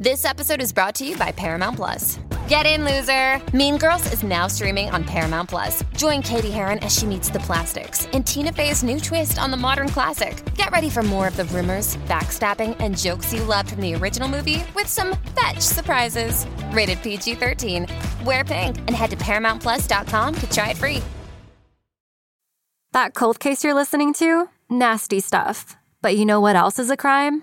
This episode is brought to you by Paramount Plus. Get in, loser! Mean Girls is now streaming on Paramount Plus. Join Cady Heron as she meets the plastics in Tina Fey's new twist on the modern classic. Get ready for more of the rumors, backstabbing, and jokes you loved from the original movie with some fetch surprises. Rated PG 13. Wear pink and head to ParamountPlus.com to try it free. That cold case you're listening to? Nasty stuff. But you know what else is a crime?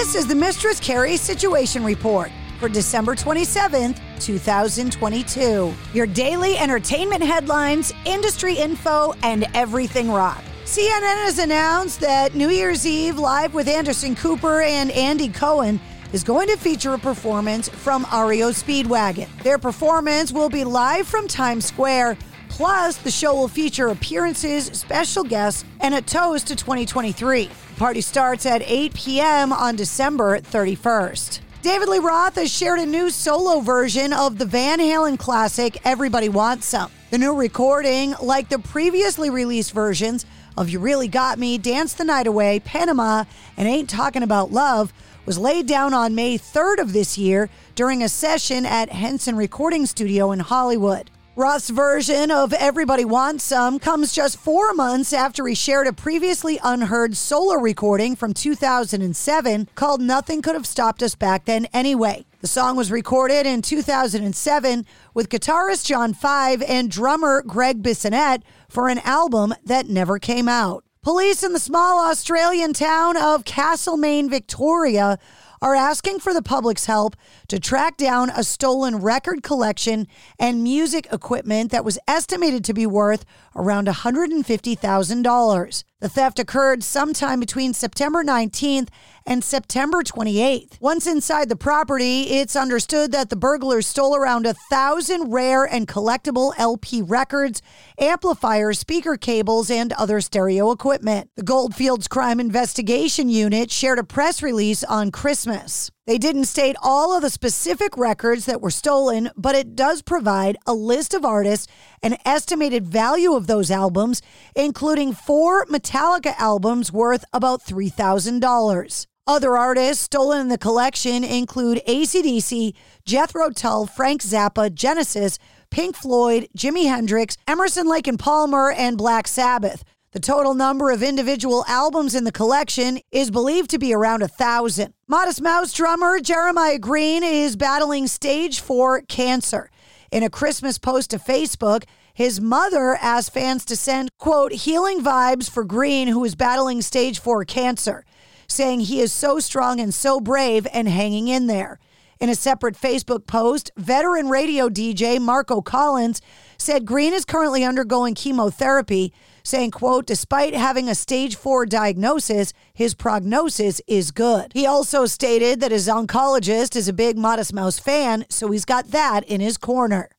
This is the Mistress Carrie Situation Report for December 27th, 2022. Your daily entertainment headlines, industry info, and everything rock. CNN has announced that New Year's Eve Live with Anderson Cooper and Andy Cohen is going to feature a performance from REO Speedwagon. Their performance will be live from Times Square. Plus, the show will feature appearances, special guests, and a toast to 2023. The party starts at 8 p.m. on December 31st. David Lee Roth has shared a new solo version of the Van Halen classic Everybody Wants Some. The new recording, like the previously released versions of You Really Got Me, Dance the Night Away, Panama, and Ain't Talking About Love, was laid down on May 3rd of this year during a session at Henson Recording Studio in Hollywood. Roth's version of Everybody Wants Some comes just four months after he shared a previously unheard solo recording from 2007 called Nothing Could Have Stopped Us Back Then Anyway. The song was recorded in 2007 with guitarist John Five and drummer Greg Bissonette for an album that never came out. Police in the small Australian town of Castlemaine, Victoria, are asking for the public's help to track down a stolen record collection and music equipment that was estimated to be worth around $150,000. The theft occurred sometime between September 19th and September 28th. Once inside the property, it's understood that the burglars stole around a thousand rare and collectible LP records, amplifiers, speaker cables, and other stereo equipment. The Goldfields Crime Investigation Unit shared a press release on Christmas. They didn't state all of the specific records that were stolen, but it does provide a list of artists and estimated value of those albums, including four Metallica albums worth about $3,000. Other artists stolen in the collection include ACDC, Jethro Tull, Frank Zappa, Genesis, Pink Floyd, Jimi Hendrix, Emerson, Lake and Palmer, and Black Sabbath. The total number of individual albums in the collection is believed to be around a thousand. Modest Mouse drummer Jeremiah Green is battling stage four cancer. In a Christmas post to Facebook, his mother asked fans to send, quote, healing vibes for Green, who is battling stage four cancer, saying he is so strong and so brave and hanging in there. In a separate Facebook post, veteran radio DJ Marco Collins said Green is currently undergoing chemotherapy, saying, quote, despite having a stage four diagnosis, his prognosis is good. He also stated that his oncologist is a big Modest Mouse fan, so he's got that in his corner.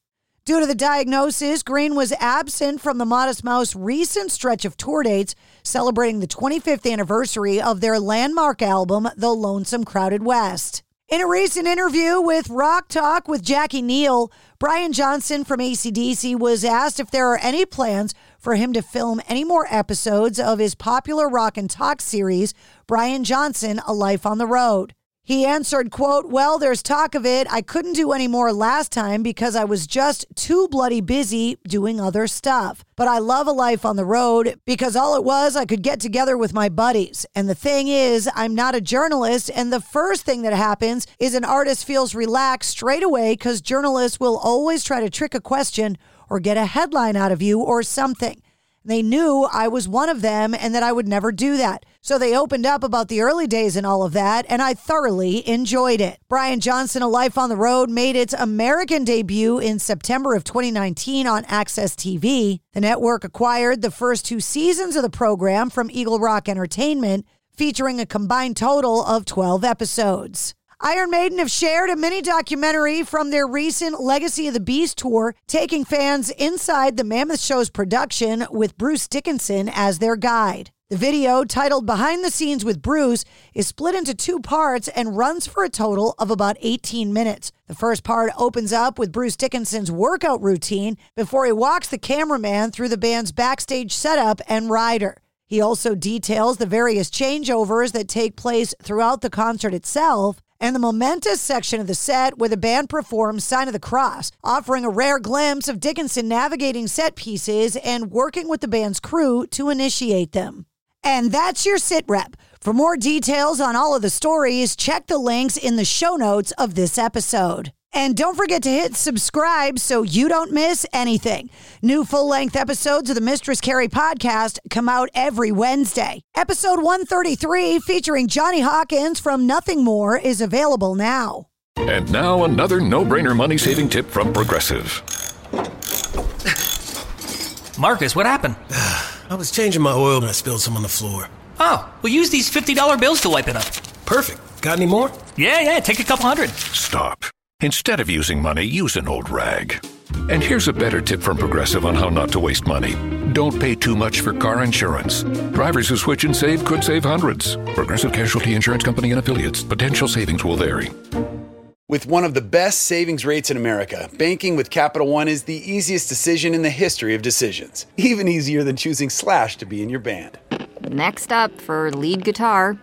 Due to the diagnosis, Green was absent from the Modest Mouse recent stretch of tour dates, celebrating the 25th anniversary of their landmark album, The Lonesome Crowded West. In a recent interview with Rock Talk with Jackie Neal, Brian Johnson from ACDC was asked if there are any plans for him to film any more episodes of his popular Rock and Talk series, Brian Johnson A Life on the Road. He answered, quote, Well, there's talk of it. I couldn't do any more last time because I was just too bloody busy doing other stuff. But I love a life on the road because all it was, I could get together with my buddies. And the thing is, I'm not a journalist. And the first thing that happens is an artist feels relaxed straight away because journalists will always try to trick a question or get a headline out of you or something. They knew I was one of them and that I would never do that. So they opened up about the early days and all of that, and I thoroughly enjoyed it. Brian Johnson, A Life on the Road, made its American debut in September of 2019 on AXS TV. The network acquired the first two seasons of the program from Eagle Rock Entertainment, featuring a combined total of 12 episodes. Iron Maiden have shared a mini documentary from their recent Legacy of the Beast tour, taking fans inside the Mammoth Show's production with Bruce Dickinson as their guide. The video, titled Behind the Scenes with Bruce, is split into two parts and runs for a total of about 18 minutes. The first part opens up with Bruce Dickinson's workout routine before he walks the cameraman through the band's backstage setup and rider. He also details the various changeovers that take place throughout the concert itself and the momentous section of the set where the band performs Sign of the Cross, offering a rare glimpse of Dickinson navigating set pieces and working with the band's crew to initiate them. And that's your sit rep. For more details on all of the stories, check the links in the show notes of this episode. And don't forget to hit subscribe so you don't miss anything. New full length episodes of the Mistress Carrie podcast come out every Wednesday. Episode 133, featuring Johnny Hawkins from Nothing More, is available now. And now another no brainer money saving tip from Progressive. Marcus, what happened? I was changing my oil and I spilled some on the floor. Oh, we'll use these $50 bills to wipe it up. Perfect. Got any more? Yeah, yeah, take a couple hundred. Stop. Instead of using money, use an old rag. And here's a better tip from Progressive on how not to waste money. Don't pay too much for car insurance. Drivers who switch and save could save hundreds. Progressive Casualty Insurance Company and affiliates. Potential savings will vary. With one of the best savings rates in America, banking with Capital One is the easiest decision in the history of decisions. Even easier than choosing Slash to be in your band. Next up for lead guitar.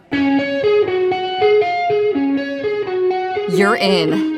You're in.